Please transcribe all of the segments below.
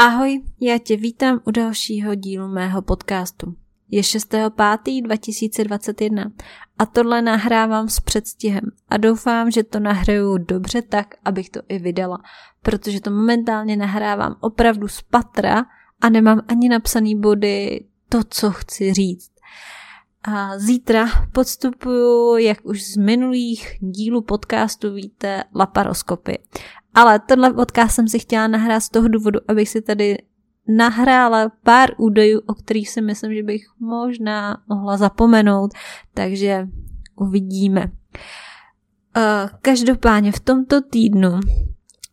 Ahoj, já tě vítám u dalšího dílu mého podcastu. Je 6.5.2021 a tohle nahrávám s předstihem a doufám, že to nahraju dobře tak, abych to i vydala, protože to momentálně nahrávám opravdu z patra a nemám ani napsaný body to, co chci říct. A zítra podstupuju, jak už z minulých dílů podcastu víte, laparoskopy. Ale tenhle podcast jsem si chtěla nahrát z toho důvodu, abych si tady nahrála pár údajů, o kterých si myslím, že bych možná mohla zapomenout, takže uvidíme. Uh, každopádně v tomto týdnu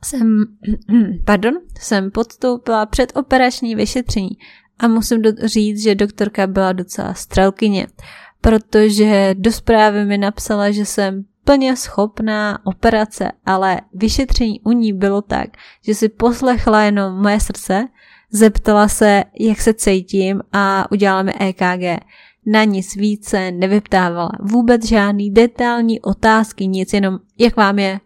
jsem, pardon, jsem podstoupila předoperační vyšetření a musím říct, že doktorka byla docela strelkyně, protože do zprávy mi napsala, že jsem plně schopná operace, ale vyšetření u ní bylo tak, že si poslechla jenom moje srdce, zeptala se, jak se cítím a udělala mi EKG. Na nic více nevyptávala. Vůbec žádný detailní otázky, nic, jenom jak vám je.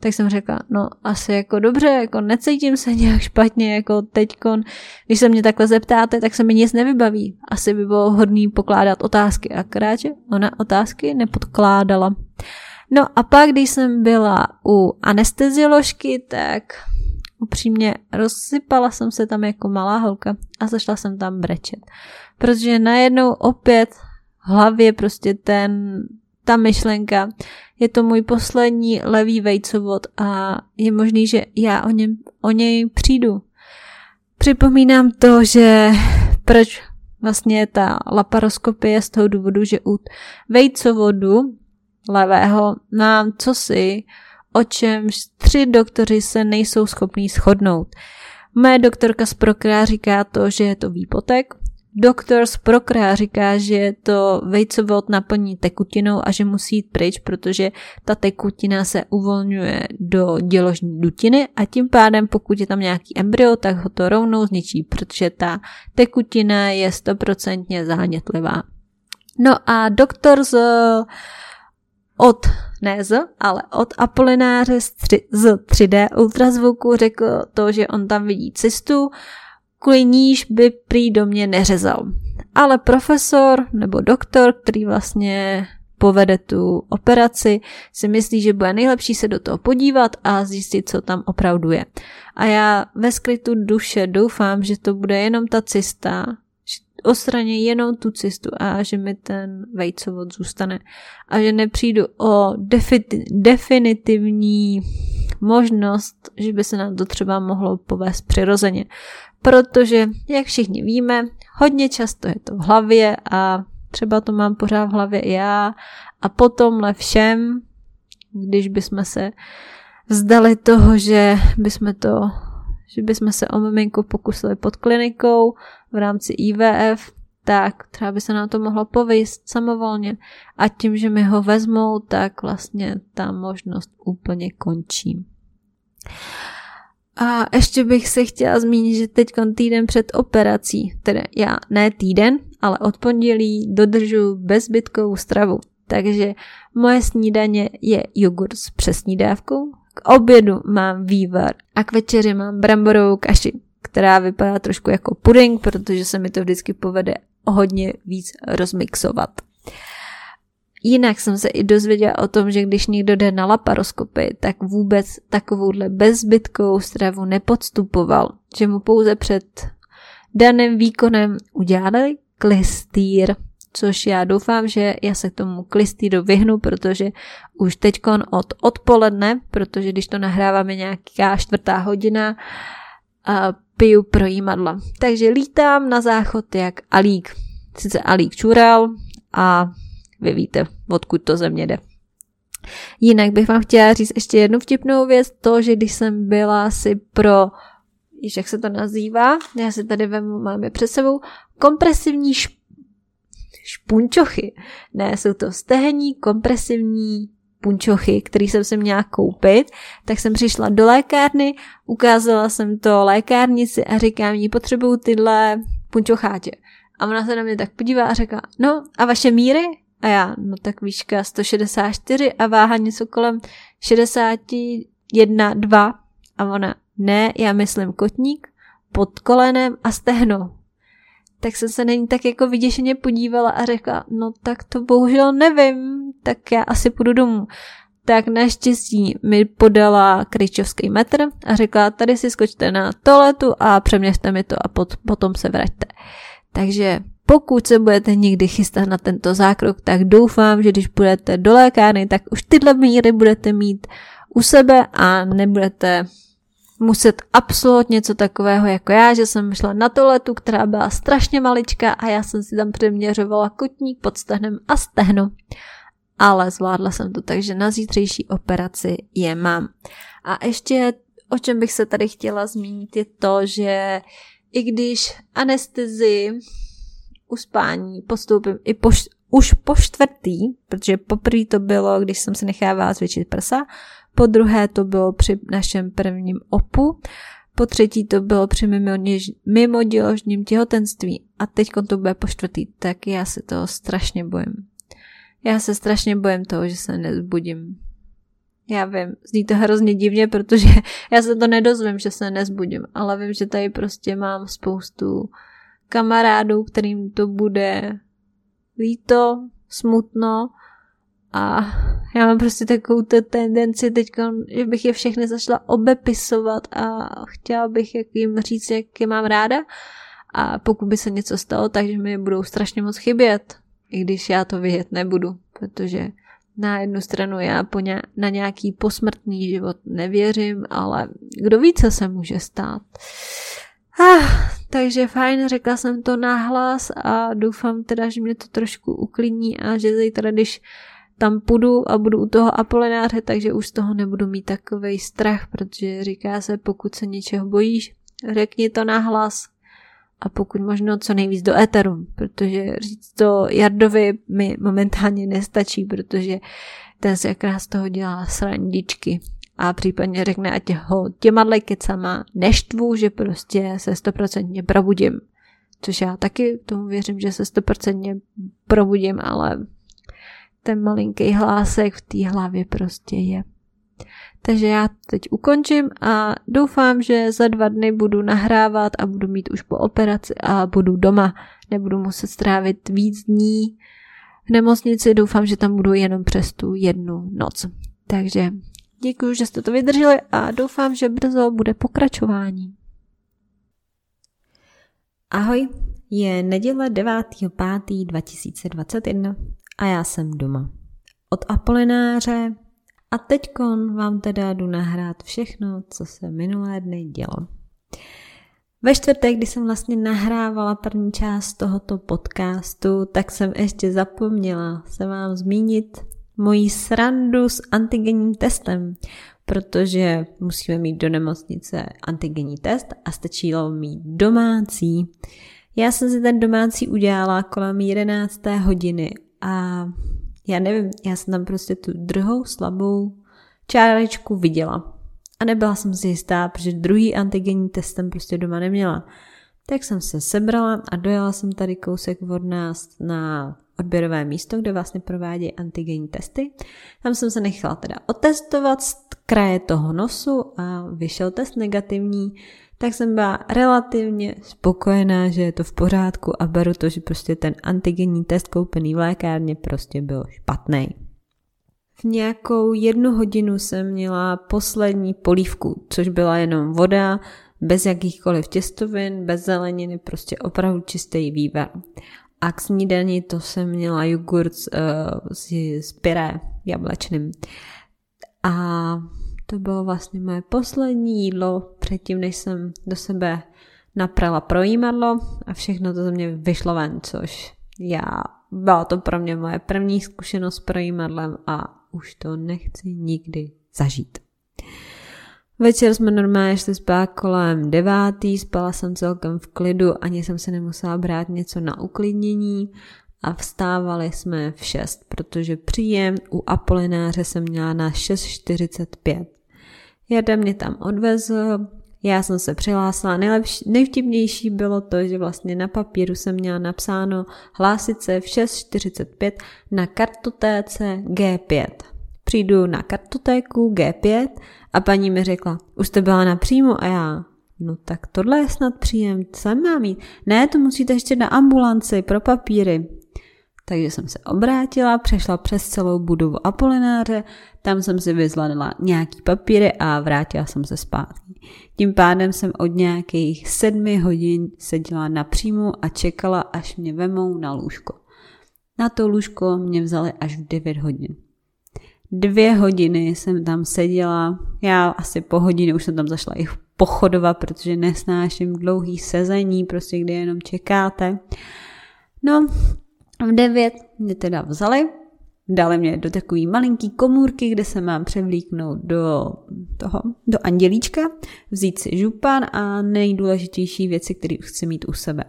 Tak jsem řekla, no asi jako dobře, jako necítím se nějak špatně, jako teďkon, když se mě takhle zeptáte, tak se mi nic nevybaví. Asi by bylo hodný pokládat otázky, akorát, že ona otázky nepodkládala. No a pak, když jsem byla u anestezioložky, tak upřímně rozsypala jsem se tam jako malá holka a zašla jsem tam brečet. Protože najednou opět v hlavě prostě ten, ta myšlenka, je to můj poslední levý vejcovod a je možný, že já o, něm, o něj přijdu. Připomínám to, že proč vlastně ta laparoskopie z toho důvodu, že u vejcovodu levého nám cosi, o čem tři doktoři se nejsou schopní shodnout. Moje doktorka z Prokra říká to, že je to výpotek, doktor z Prokra říká, že je to vejcovod naplní tekutinou a že musí jít pryč, protože ta tekutina se uvolňuje do děložní dutiny a tím pádem, pokud je tam nějaký embryo, tak ho to rovnou zničí, protože ta tekutina je stoprocentně zánětlivá. No a doktor z od, ne z, ale od Apolináře z, 3, z 3D ultrazvuku řekl to, že on tam vidí cestu, kvůli níž by prý do mě neřezal. Ale profesor nebo doktor, který vlastně povede tu operaci, si myslí, že bude nejlepší se do toho podívat a zjistit, co tam opravdu je. A já ve skrytu duše doufám, že to bude jenom ta cesta, odstraní jenom tu cestu a že mi ten vejcovod zůstane a že nepřijdu o defi- definitivní možnost, že by se nám to třeba mohlo povést přirozeně. Protože, jak všichni víme, hodně často je to v hlavě a třeba to mám pořád v hlavě i já a potomhle všem, když bychom se vzdali toho, že bychom to že bychom se o miminko pokusili pod klinikou v rámci IVF, tak třeba by se nám to mohlo pověst samovolně a tím, že mi ho vezmou, tak vlastně ta možnost úplně končí. A ještě bych se chtěla zmínit, že teď týden před operací, tedy já ne týden, ale od pondělí dodržu bezbytkovou stravu. Takže moje snídaně je jogurt s přesní dávkou, k obědu mám vývar a k večeři mám bramborovou kaši, která vypadá trošku jako puding, protože se mi to vždycky povede hodně víc rozmixovat. Jinak jsem se i dozvěděla o tom, že když někdo jde na laparoskopy, tak vůbec takovouhle bezbytkovou stravu nepodstupoval, že mu pouze před daným výkonem udělali klistýr, což já doufám, že já se k tomu klistýru vyhnu, protože už teďkon od odpoledne, protože když to nahráváme nějaká čtvrtá hodina, piju projímadla. Takže lítám na záchod jak Alík. Sice Alík čural a vy víte, odkud to země jde. Jinak bych vám chtěla říct ještě jednu vtipnou věc, to, že když jsem byla si pro, jak se to nazývá, já si tady vemu, mám je před sebou, kompresivní šp- špunčochy. Ne, jsou to stehení kompresivní punčochy, který jsem si měla koupit, tak jsem přišla do lékárny, ukázala jsem to lékárnici a říkám jí, potřebuju tyhle punčocháče. A ona se na mě tak podívá a řekla, no a vaše míry? A já, no tak výška 164 a váha něco kolem 61, 2. A ona, ne, já myslím kotník, pod kolenem a stehno. Tak jsem se na ní tak jako vyděšeně podívala a řekla, no tak to bohužel nevím, tak já asi půjdu domů. Tak naštěstí mi podala kryčovský metr a řekla, tady si skočte na toaletu a přeměřte mi to a pot, potom se vraťte. Takže pokud se budete někdy chystat na tento zákrok, tak doufám, že když budete do lékárny, tak už tyhle míry budete mít u sebe a nebudete muset absolutně něco takového jako já, že jsem šla na toaletu, která byla strašně maličká a já jsem si tam přeměřovala kotník pod stehnem a stehno. Ale zvládla jsem to, takže na zítřejší operaci je mám. A ještě o čem bych se tady chtěla zmínit je to, že i když anestezi uspání postoupím i po, už po čtvrtý, protože poprvé to bylo, když jsem se nechávala zvětšit prsa, po druhé to bylo při našem prvním opu, po třetí to bylo při mimoděložním těhotenství a teď to bude po čtvrtý, tak já se toho strašně bojím. Já se strašně bojím toho, že se nezbudím. Já vím, zní to hrozně divně, protože já se to nedozvím, že se nezbudím, ale vím, že tady prostě mám spoustu kamarádů, kterým to bude líto, smutno a já mám prostě takovou tendenci teď, že bych je všechny začala obepisovat a chtěla bych jak jim říct, jak je mám ráda a pokud by se něco stalo, takže mi budou strašně moc chybět, i když já to vědět nebudu, protože na jednu stranu já po ně, na nějaký posmrtný život nevěřím, ale kdo ví, co se může stát. Ah, takže fajn, řekla jsem to nahlas a doufám teda, že mě to trošku uklidní a že zítra, když tam půjdu a budu u toho Apolináře, takže už z toho nebudu mít takový strach, protože říká se, pokud se něčeho bojíš, řekni to nahlas a pokud možno co nejvíc do éteru, protože říct to Jardovi mi momentálně nestačí, protože ten se jakrát z toho dělá srandičky a případně řekne, ať ho těma kecama neštvu, že prostě se stoprocentně probudím. Což já taky tomu věřím, že se stoprocentně probudím, ale ten malinký hlásek v té hlavě prostě je. Takže já teď ukončím a doufám, že za dva dny budu nahrávat a budu mít už po operaci a budu doma. Nebudu muset strávit víc dní v nemocnici, doufám, že tam budu jenom přes tu jednu noc. Takže děkuji, že jste to vydrželi a doufám, že brzo bude pokračování. Ahoj, je neděle 9.5.2021 a já jsem doma. Od Apolináře a teďkon vám teda jdu nahrát všechno, co se minulé dny dělo. Ve čtvrtek, kdy jsem vlastně nahrávala první část tohoto podcastu, tak jsem ještě zapomněla se vám zmínit moji srandu s antigenním testem, protože musíme mít do nemocnice antigenní test a stačilo mít domácí. Já jsem si ten domácí udělala kolem 11. hodiny a já nevím, já jsem tam prostě tu druhou slabou čárečku viděla. A nebyla jsem si jistá, protože druhý antigenní test jsem prostě doma neměla. Tak jsem se sebrala a dojela jsem tady kousek od nás na odběrové místo, kde vlastně provádějí antigenní testy. Tam jsem se nechala teda otestovat z kraje toho nosu a vyšel test negativní, tak jsem byla relativně spokojená, že je to v pořádku a beru to, že prostě ten antigenní test koupený v lékárně prostě byl špatný. V nějakou jednu hodinu jsem měla poslední polívku, což byla jenom voda, bez jakýchkoliv těstovin, bez zeleniny, prostě opravdu čistý vývar. A k snídani to jsem měla jogurt uh, s, s pyré jablečným. A to bylo vlastně moje poslední jídlo předtím, než jsem do sebe naprala projímadlo a všechno to ze mě vyšlo ven, což já, byla to pro mě moje první zkušenost s projímadlem a už to nechci nikdy zažít. Večer jsme normálně šli spát kolem devátý, spala jsem celkem v klidu, ani jsem se nemusela brát něco na uklidnění a vstávali jsme v 6, protože příjem u Apolináře jsem měla na 6.45. Jarda mě tam odvezl, já jsem se přihlásila. Nejlepší, nejvtipnější bylo to, že vlastně na papíru jsem měla napsáno hlásit se v 6.45 na kartotéce G5. Přijdu na kartotéku G5 a paní mi řekla, už jste byla napřímo a já, No tak tohle je snad příjem, co mám mít? Ne, to musíte ještě na ambulanci pro papíry. Takže jsem se obrátila, přešla přes celou budovu Apolináře, tam jsem si vyzvládla nějaký papíry a vrátila jsem se zpátky. Tím pádem jsem od nějakých sedmi hodin seděla napřímo a čekala, až mě vemou na lůžko. Na to lůžko mě vzali až v 9 hodin. Dvě hodiny jsem tam seděla, já asi po hodině už jsem tam zašla i pochodovat, protože nesnáším dlouhý sezení, prostě kde jenom čekáte. No, v devět mě teda vzali, dali mě do takové malinký komůrky, kde se mám převlíknout do toho, do andělíčka, vzít si župan a nejdůležitější věci, které chci mít u sebe.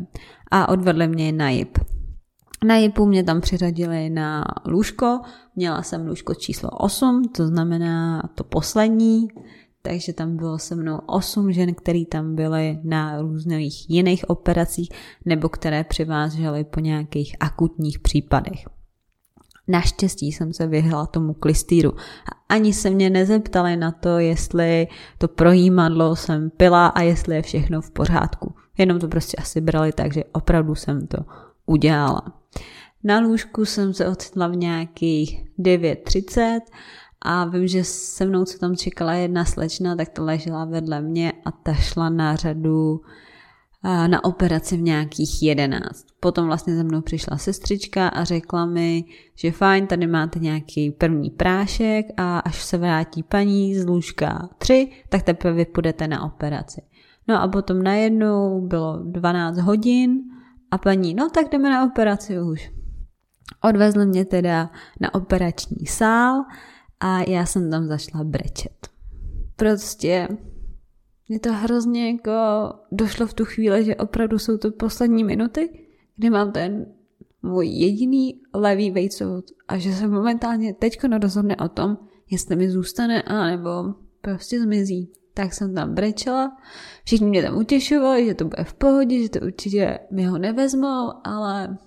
A odvedli mě na jip. Na jipu mě tam přiřadili na lůžko, měla jsem lůžko číslo 8, to znamená to poslední, takže tam bylo se mnou 8 žen, které tam byly na různých jiných operacích nebo které přivážely po nějakých akutních případech. Naštěstí jsem se vyhla tomu klistýru ani se mě nezeptali na to, jestli to projímadlo jsem pila a jestli je všechno v pořádku. Jenom to prostě asi brali tak, že opravdu jsem to udělala. Na lůžku jsem se ocitla v nějakých 9.30 a vím, že se mnou, co tam čekala jedna slečna, tak to ležela vedle mě a ta šla na řadu na operaci v nějakých 11. Potom vlastně za mnou přišla sestřička a řekla mi, že fajn, tady máte nějaký první prášek a až se vrátí paní z lůžka 3, tak teprve vy půjdete na operaci. No a potom najednou bylo 12 hodin a paní, no tak jdeme na operaci už. Odvezli mě teda na operační sál a já jsem tam zašla brečet. Prostě mě to hrozně jako došlo v tu chvíli, že opravdu jsou to poslední minuty, kdy mám ten můj jediný levý vejcovod a že se momentálně teďko rozhodne o tom, jestli mi zůstane, anebo prostě zmizí. Tak jsem tam brečela, všichni mě tam utěšovali, že to bude v pohodě, že to určitě mi ho nevezmou, ale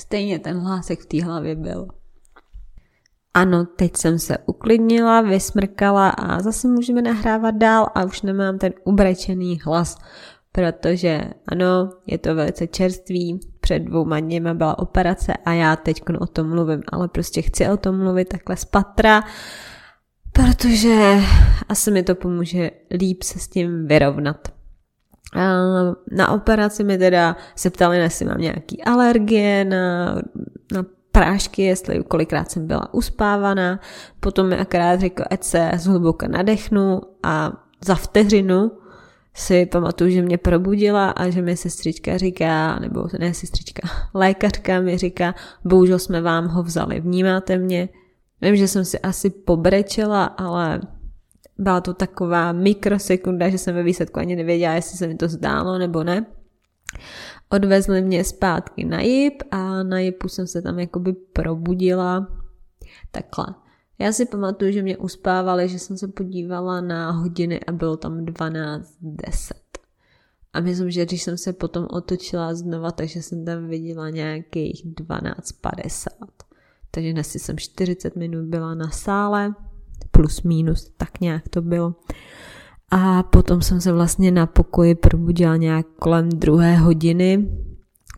stejně ten hlásek v té hlavě byl. Ano, teď jsem se uklidnila, vysmrkala a zase můžeme nahrávat dál a už nemám ten ubrečený hlas, protože ano, je to velice čerstvý, před dvouma dněma byla operace a já teď o tom mluvím, ale prostě chci o tom mluvit takhle z patra, protože asi mi to pomůže líp se s tím vyrovnat. Na operaci mi teda se ptali, jestli mám nějaký alergie na, na prášky, jestli kolikrát jsem byla uspávaná, potom mi akorát řekl, ať se zhluboka nadechnu a za vteřinu si pamatuju, že mě probudila a že mi sestřička říká, nebo ne sestřička, lékařka mi říká, bohužel jsme vám ho vzali, vnímáte mě? Vím, že jsem si asi pobrečela, ale byla to taková mikrosekunda, že jsem ve výsledku ani nevěděla, jestli se mi to zdálo nebo ne. Odvezli mě zpátky na JIP a na JIPu jsem se tam jakoby probudila takhle. Já si pamatuju, že mě uspávali, že jsem se podívala na hodiny a bylo tam 12.10. A myslím, že když jsem se potom otočila znova, takže jsem tam viděla nějakých 12.50. Takže dnes jsem 40 minut byla na sále, plus minus, tak nějak to bylo. A potom jsem se vlastně na pokoji probudila nějak kolem druhé hodiny.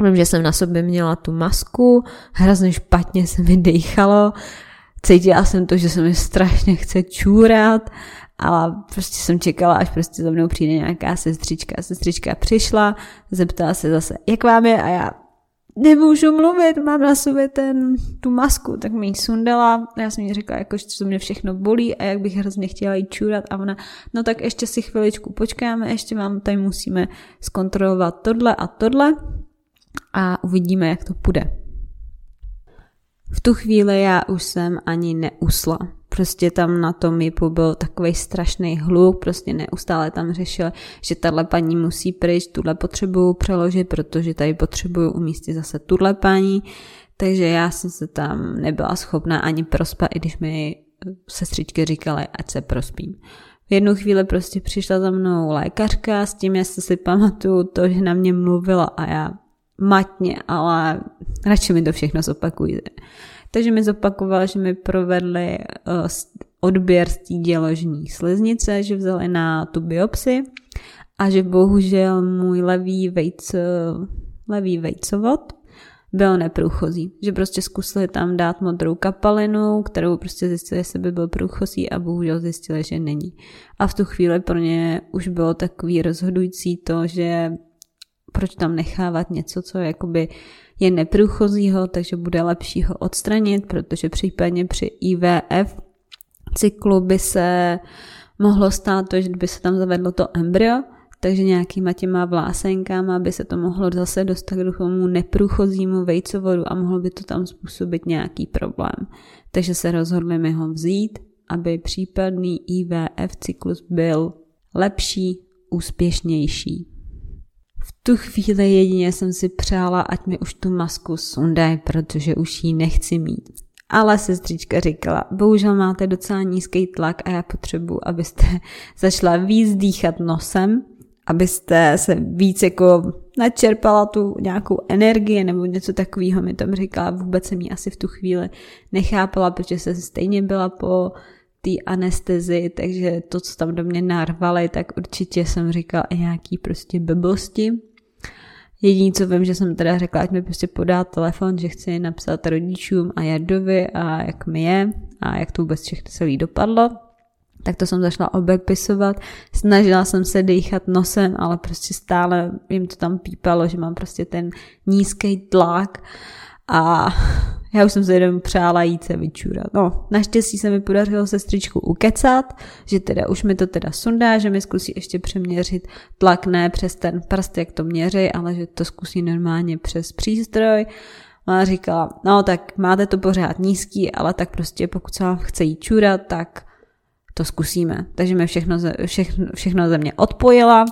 Vím, že jsem na sobě měla tu masku, hrozně špatně se mi dýchalo, cítila jsem to, že se mi strašně chce čůrat, ale prostě jsem čekala, až prostě za mnou přijde nějaká sestřička. Sestřička přišla, zeptala se zase, jak vám je a já nemůžu mluvit, mám na sobě ten, tu masku, tak mi ji sundala. Já jsem jí řekla, jako, že to mě všechno bolí a jak bych hrozně chtěla jí čůrat a ona, no tak ještě si chviličku počkáme, ještě vám tady musíme zkontrolovat tohle a tohle a uvidíme, jak to půjde. V tu chvíli já už jsem ani neusla. Prostě tam na tom JIPu byl takový strašný hluk, prostě neustále tam řešil, že tahle paní musí pryč, tuhle potřebuju přeložit, protože tady potřebuju umístit zase tuhle paní, takže já jsem se tam nebyla schopná ani prospat, i když mi sestřičky říkaly, ať se prospím. V jednu chvíli prostě přišla za mnou lékařka s tím, jestli si pamatuju to, že na mě mluvila a já matně, ale radši mi to všechno zopakujte. Takže mi zopakoval, že mi provedli uh, odběr z té děložní sliznice, že vzali na tu biopsi a že bohužel můj levý, vejc, levý vejcovod byl neprůchozí. Že prostě zkusili tam dát modrou kapalinu, kterou prostě zjistili, jestli by byl průchozí a bohužel zjistili, že není. A v tu chvíli pro ně už bylo takový rozhodující to, že proč tam nechávat něco, co je jakoby je neprůchozího, takže bude lepší ho odstranit, protože případně při IVF cyklu by se mohlo stát to, že by se tam zavedlo to embryo, takže nějakýma těma vlásenkama by se to mohlo zase dostat k tomu neprůchozímu vejcovodu a mohlo by to tam způsobit nějaký problém. Takže se rozhodli mi ho vzít, aby případný IVF cyklus byl lepší, úspěšnější. Tu chvíli jedině jsem si přála, ať mi už tu masku sundají, protože už ji nechci mít. Ale sestřička říkala, bohužel máte docela nízký tlak a já potřebuji, abyste začala víc dýchat nosem, abyste se víc jako načerpala tu nějakou energii nebo něco takového mi tam říkala. Vůbec jsem ji asi v tu chvíli nechápala, protože se stejně byla po té anestezi, takže to, co tam do mě narvali, tak určitě jsem říkala i nějaký prostě blbosti. Jediný, co vím, že jsem teda řekla, ať mi prostě podá telefon, že chci napsat rodičům a Jardovi a jak mi je a jak to vůbec všechno celý dopadlo. Tak to jsem začala obepisovat. Snažila jsem se dýchat nosem, ale prostě stále jim to tam pípalo, že mám prostě ten nízký tlak a já už jsem se jenom přála jít se vyčurat. No, naštěstí se mi podařilo sestričku ukecat, že teda už mi to teda sundá, že mi zkusí ještě přeměřit tlak ne přes ten prst, jak to měří, ale že to zkusí normálně přes přístroj. Ona říkala, no tak máte to pořád nízký, ale tak prostě pokud se vám chce jít čurat, tak to zkusíme. Takže mi všechno, všechno, všechno ze mě odpojila,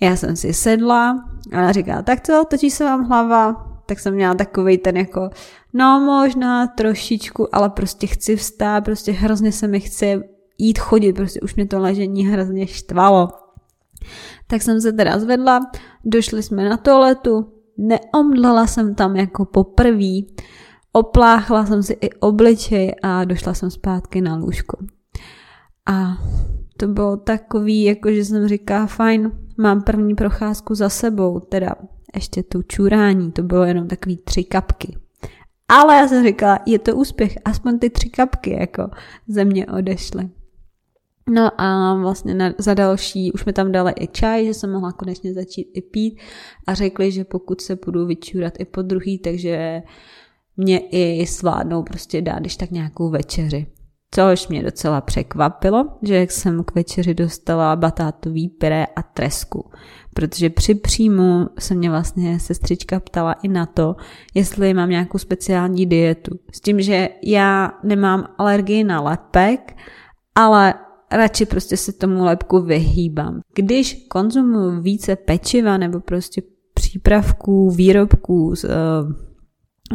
já jsem si sedla a ona říká, tak co, točí se vám hlava, tak jsem měla takový ten jako, no možná trošičku, ale prostě chci vstát, prostě hrozně se mi chce jít chodit, prostě už mě to ležení hrozně štvalo. Tak jsem se teda zvedla, došli jsme na toaletu, neomdlela jsem tam jako poprvé, opláchla jsem si i obličej a došla jsem zpátky na lůžko. A to bylo takový, jako že jsem říká, fajn, mám první procházku za sebou, teda ještě tu čurání, to bylo jenom takový tři kapky. Ale já jsem říkala, je to úspěch, aspoň ty tři kapky jako ze mě odešly. No a vlastně na, za další, už mi tam dali i čaj, že jsem mohla konečně začít i pít a řekli, že pokud se budu vyčurat i po druhý, takže mě i svládnou prostě dát když tak nějakou večeři. Což mě docela překvapilo, že jsem k večeři dostala batátový pyré a tresku protože při příjmu se mě vlastně sestřička ptala i na to, jestli mám nějakou speciální dietu. S tím, že já nemám alergii na lepek, ale radši prostě se tomu lepku vyhýbám. Když konzumuju více pečiva nebo prostě přípravků, výrobků z, eh,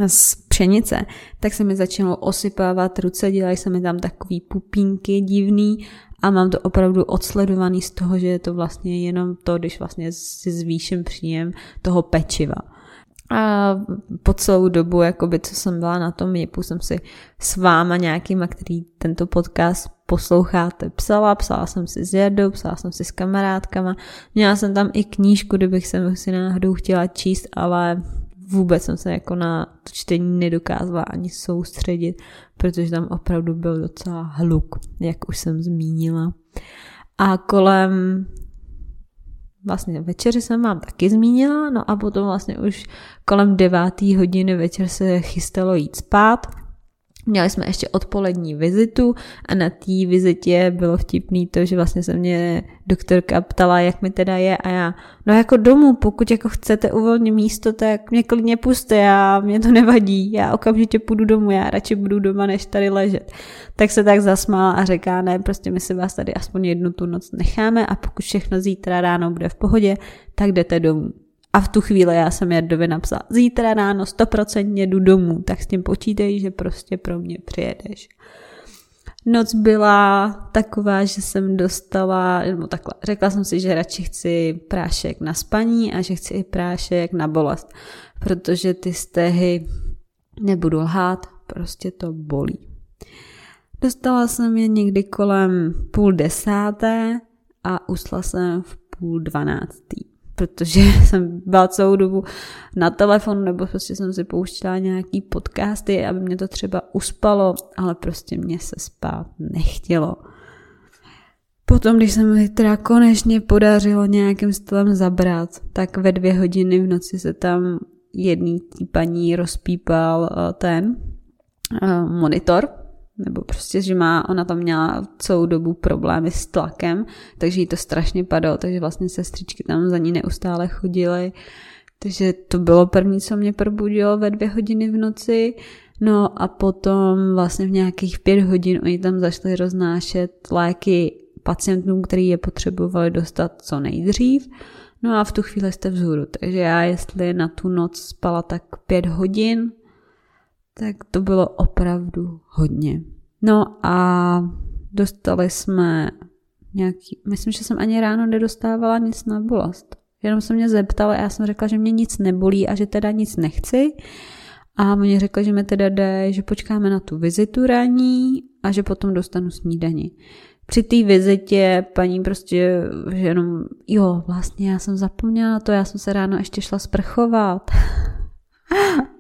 z pšenice, tak se mi začalo osypávat ruce, dělají se mi tam takový pupínky divný a mám to opravdu odsledovaný z toho, že je to vlastně jenom to, když vlastně si zvýším příjem toho pečiva. A po celou dobu, jakoby, co jsem byla na tom JIPu, jsem si s váma nějakýma, který tento podcast posloucháte, psala, psala jsem si s Jardou, psala jsem si s kamarádkama, měla jsem tam i knížku, kdybych se si náhodou chtěla číst, ale vůbec jsem se jako na to čtení nedokázala ani soustředit, protože tam opravdu byl docela hluk, jak už jsem zmínila. A kolem vlastně večeři jsem vám taky zmínila, no a potom vlastně už kolem devátý hodiny večer se chystalo jít spát. Měli jsme ještě odpolední vizitu a na té vizitě bylo vtipný to, že vlastně se mě doktorka ptala, jak mi teda je a já, no jako domů, pokud jako chcete uvolnit místo, tak mě klidně puste, já, mě to nevadí, já okamžitě půjdu domů, já radši budu doma, než tady ležet. Tak se tak zasmála a říká, ne, prostě my si vás tady aspoň jednu tu noc necháme a pokud všechno zítra ráno bude v pohodě, tak jdete domů. A v tu chvíli já jsem Jardovi napsala, zítra ráno 100% jdu domů, tak s tím počítej, že prostě pro mě přijedeš. Noc byla taková, že jsem dostala, nebo takhle, řekla jsem si, že radši chci prášek na spaní a že chci i prášek na bolest, protože ty stehy, nebudu lhát, prostě to bolí. Dostala jsem je někdy kolem půl desáté a usla jsem v půl dvanáctý, protože jsem byla celou dobu na telefonu, nebo prostě jsem si pouštěla nějaký podcasty, aby mě to třeba uspalo, ale prostě mě se spát nechtělo. Potom, když se mi teda konečně podařilo nějakým stylem zabrat, tak ve dvě hodiny v noci se tam jedný paní rozpípal eh, ten uh, monitor, nebo prostě, že má, ona tam měla celou dobu problémy s tlakem, takže jí to strašně padalo, takže vlastně sestřičky tam za ní neustále chodily, takže to bylo první, co mě probudilo ve dvě hodiny v noci, no a potom vlastně v nějakých pět hodin oni tam zašli roznášet léky pacientům, který je potřebovali dostat co nejdřív, no a v tu chvíli jste vzhůru, takže já jestli na tu noc spala tak pět hodin, tak to bylo opravdu hodně. No a dostali jsme nějaký, myslím, že jsem ani ráno nedostávala nic na bolest. Jenom se mě zeptala já jsem řekla, že mě nic nebolí a že teda nic nechci. A oni řekli, že mi teda jde, že počkáme na tu vizitu ranní a že potom dostanu snídani. Při té vizitě paní prostě, že jenom, jo, vlastně já jsem zapomněla to, já jsem se ráno ještě šla sprchovat.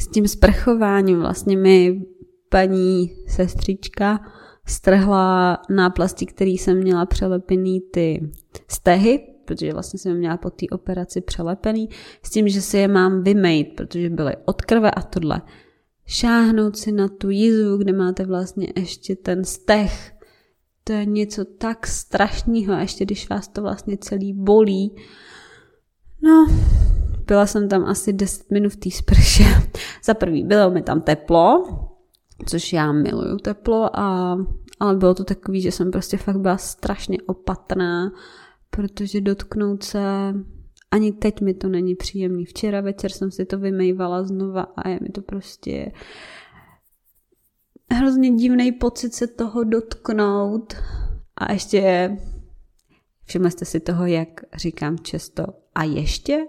s tím sprchováním vlastně mi paní sestřička strhla náplasti, který jsem měla přelepený ty stehy, protože vlastně jsem měla po té operaci přelepený, s tím, že si je mám vymejt, protože byly od krve a tohle. Šáhnout si na tu jízvu, kde máte vlastně ještě ten steh, to je něco tak strašného, ještě když vás to vlastně celý bolí. No, byla jsem tam asi 10 minut v té sprše. Za prvý bylo mi tam teplo, což já miluju teplo, a, ale bylo to takový, že jsem prostě fakt byla strašně opatrná, protože dotknout se ani teď mi to není příjemný. Včera večer jsem si to vymejvala znova a je mi to prostě hrozně divný pocit se toho dotknout a ještě všimli jste si toho, jak říkám často a ještě,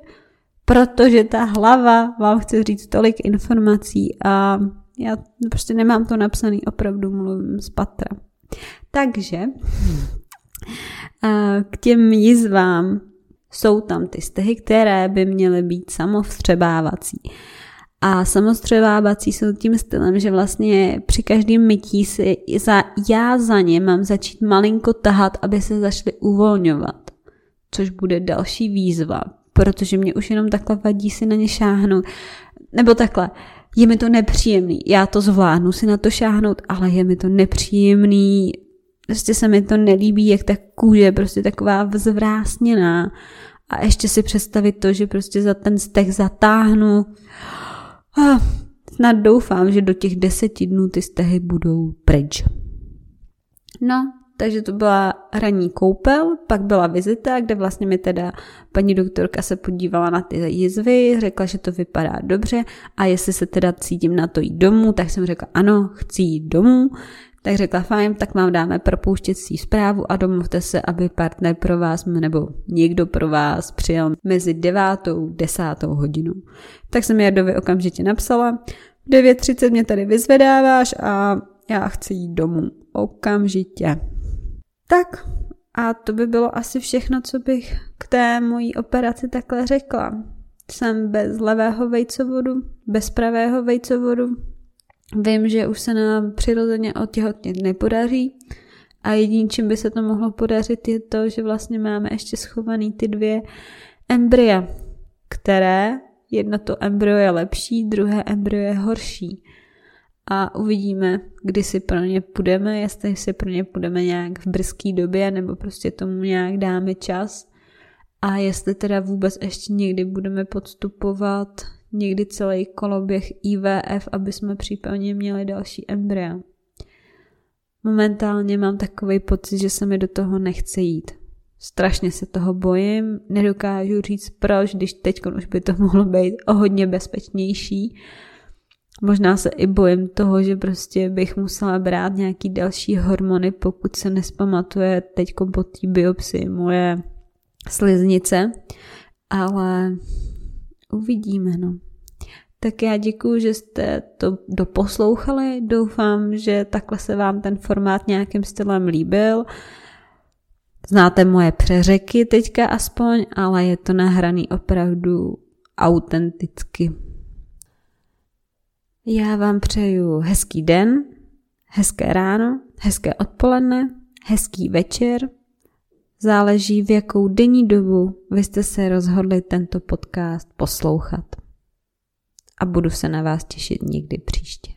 protože ta hlava vám chce říct tolik informací a já prostě nemám to napsané, opravdu mluvím z patra. Takže k těm jizvám jsou tam ty stehy, které by měly být samovstřebávací. A samostřebávací jsou tím stylem, že vlastně při každém mytí si za, já za ně mám začít malinko tahat, aby se zašly uvolňovat. Což bude další výzva, protože mě už jenom takhle vadí si na ně šáhnout. Nebo takhle, je mi to nepříjemný, já to zvládnu si na to šáhnout, ale je mi to nepříjemný, prostě se mi to nelíbí, jak ta kůže prostě taková vzvrásněná. A ještě si představit to, že prostě za ten stech zatáhnu a snad doufám, že do těch deseti dnů ty stehy budou pryč. No, takže to byla ranní koupel, pak byla vizita, kde vlastně mi teda paní doktorka se podívala na ty jizvy, řekla, že to vypadá dobře a jestli se teda cítím na to jít domů, tak jsem řekla ano, chci jít domů, tak řekla fajn, tak vám dáme propouštěcí zprávu a domluvte se, aby partner pro vás nebo někdo pro vás přijel mezi devátou, desátou hodinou. Tak jsem Jardovi okamžitě napsala, v 9.30 mě tady vyzvedáváš a já chci jít domů. Okamžitě. Tak a to by bylo asi všechno, co bych k té mojí operaci takhle řekla. Jsem bez levého vejcovodu, bez pravého vejcovodu, Vím, že už se nám přirozeně otěhotnět nepodaří a jediný, čím by se to mohlo podařit, je to, že vlastně máme ještě schovaný ty dvě embrya, které jedno to embryo je lepší, druhé embryo je horší. A uvidíme, kdy si pro ně půjdeme, jestli si pro ně půjdeme nějak v brzké době, nebo prostě tomu nějak dáme čas. A jestli teda vůbec ještě někdy budeme podstupovat někdy celý koloběh IVF, aby jsme případně měli další embrya. Momentálně mám takový pocit, že se mi do toho nechce jít. Strašně se toho bojím, nedokážu říct proč, když teď už by to mohlo být o hodně bezpečnější. Možná se i bojím toho, že prostě bych musela brát nějaký další hormony, pokud se nespamatuje teď po té biopsii moje sliznice. Ale uvidíme, no. Tak já děkuji, že jste to doposlouchali. Doufám, že takhle se vám ten formát nějakým stylem líbil. Znáte moje přeřeky teďka aspoň, ale je to nahraný opravdu autenticky. Já vám přeju hezký den, hezké ráno, hezké odpoledne, hezký večer. Záleží, v jakou denní dobu vy jste se rozhodli tento podcast poslouchat. A budu se na vás těšit někdy příště.